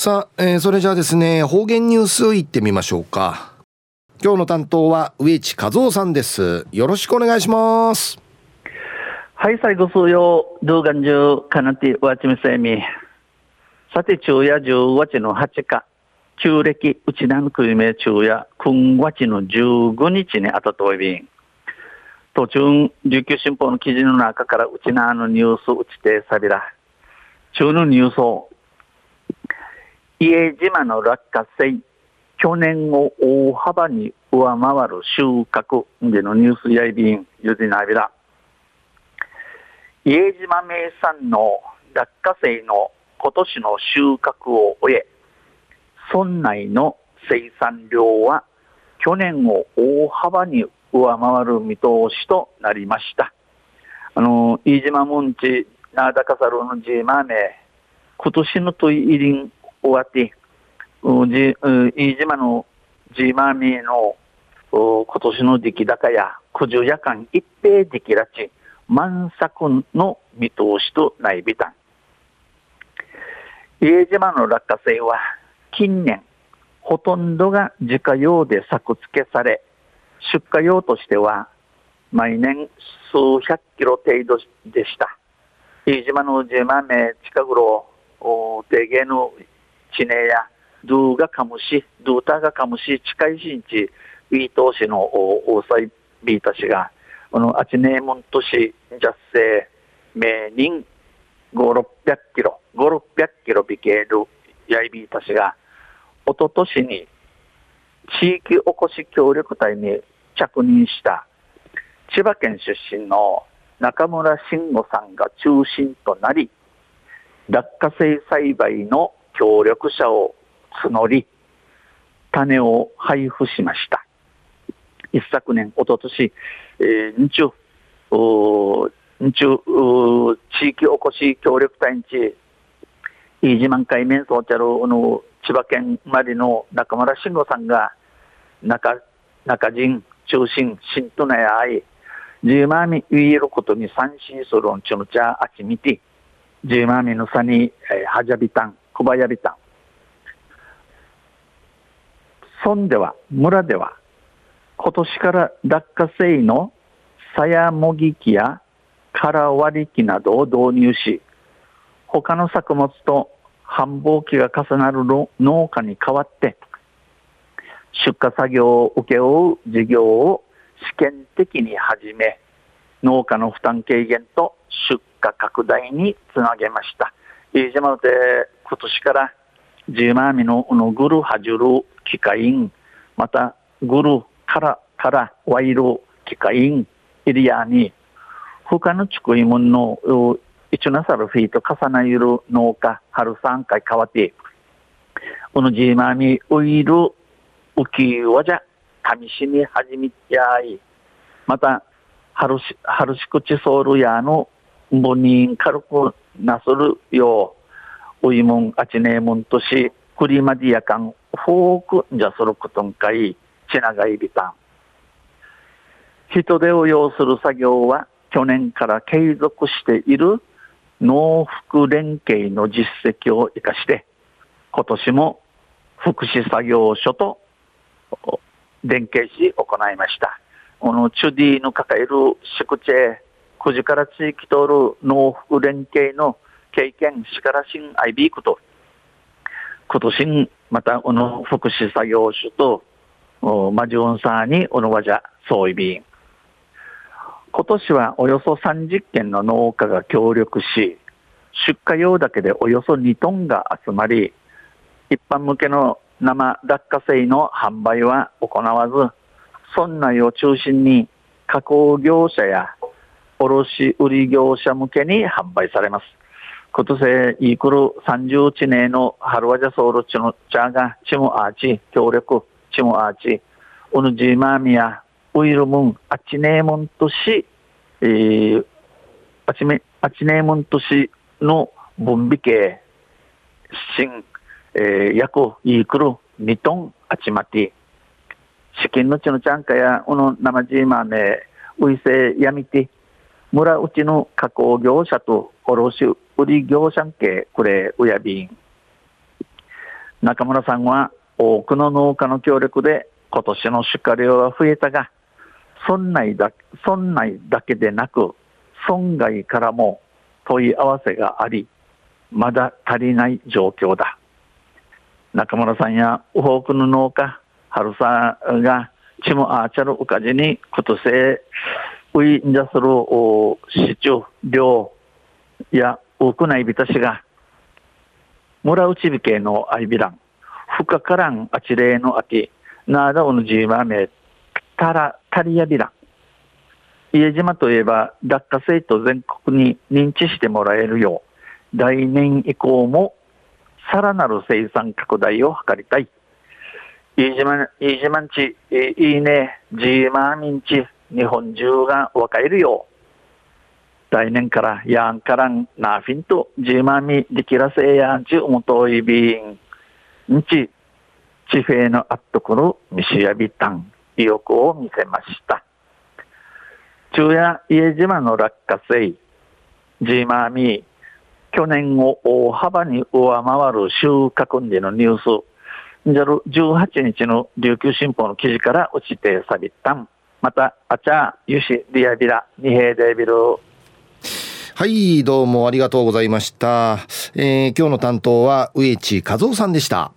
さあ、えー、それじゃあですね、方言ニュースいってみましょうか。今日の担当は植地和夫さんです。よろしくお願いします。はい、最後数曜、動画中、かなてわちみせみ。さて、昼夜十月の8日、旧暦、うちなの国名昼夜、今月の15日にあたといびん。途中、琉球新報の記事の中からうちなのニュースうちてさびら。中のニュースを、家島の落花生、去年を大幅に上回る収穫でのニュースやいびん、ゆでなびら。家島名産の落花生の今年の収穫を終え、村内の生産量は去年を大幅に上回る見通しとなりました。あの、飯島門地、なだかさるのじまめ、今年のといりん終わって、飯島のじまめの今年の出来高や九十夜間一平出来らち、満作の見通しとないびたん。家島の落花生は近年ほとんどが自家用で作付けされ、出荷用としては毎年数百キロ程度でした。飯島の自慢名近頃、定芸の地名や、ドゥがかむし、ドゥタがかむし、近い新地、ビート市の大祭ビータ氏が、このあちねえもんとし、ジャッセ名人、5、600キロ、5、600キロビケール、やいびーた氏が、おととしに地域おこし協力隊に着任した千葉県出身の中村慎吾さんが中心となり、落花生栽培の協力者を募り、種を配布しました。一昨年、おととし、えー、日中、日中、地域おこし協力隊にち、飯島海面装着の千葉県生まれの中村慎吾さんが、中、中人、中心、新都内愛、十万み言えることに三心するんちゅのちゃあちみて、十万みのさに、えー、はじゃびたん、くばやびた。村では、村では、今年から落花生のさやもぎ機や空割り機などを導入し、他の作物と繁忙期が重なる農家に代わって、出荷作業を請け負う事業を試験的に始め、農家の負担軽減と出荷拡大につなげました。飯島で今年からジーマーミののグルハジュル機械、またグルからからワイル機械員エリアに、他の地区もの一なさるフィーと重なる農家、春3回変わって、このジーマーミウイル浮きわじゃ、試しに始めやい、また、春し、春しくちソウルやの、母人軽くなするよう、ういもん、あちねえもんとし、クリマディアカン、フォークじゃすることんかい、ちながいびたん。人手を要する作業は、去年から継続している農福連携の実績を生かして、今年も福祉作業所と連携し行いました。このチュディの抱える宿地へ、9時から地域通る農福連携の経験、しからしんアイビークと、今年またこの福祉作業所と、マジオンサーにおのわじゃ、そういびん。今年はおよそ30件の農家が協力し、出荷用だけでおよそ2トンが集まり、一般向けの生落花生の販売は行わず、村内を中心に加工業者や卸売業者向けに販売されます。今年イークル31年の春ワジャソウルチのチャーがチムアーチ、協力チムアーチ、ウヌジーマーミヤ、ウイルムン、アチネーモン都市、えー、アチメ、アチネーモン都市の分美系、新、えー、約イークル2トンあちまて、資金のちのちゃんかや、この生ジーマーメ、ウイセやみて、村うちの加工業者と卸売業者系、これ、うやびん。中村さんは多くの農家の協力で今年の出荷量は増えたが、村内だ村内だけでなく、村外からも問い合わせがあり、まだ足りない状況だ。中村さんや多くの農家、春さんがチムアーチャルウカジにことせウインジャスル市中量や多くないびたしが村内びけのアイビラン、深からんあちれの秋、なだおのじまめ、たら、たりやびら。ん。家島といえば、落花生と全国に認知してもらえるよう、来年以降もさらなる生産拡大を図りたい。飯島、飯島んち、いいね、ジーマーミンち、日本中が分かるよう。来年からやんからんなフィンとジーマミできらせやんちうもといびん。んち、地平のあっところ、ミシヤビタン、意欲を見せました。中夜家島の落花生、ジーマーミー、去年を大幅に上回る収穫時のニュース、18日の琉球新報の記事から落ちてさびったん。また、あちゃ、ゆし、リアビラ、二平デビル。はい、どうもありがとうございました。えー、今日の担当は植地和夫さんでした。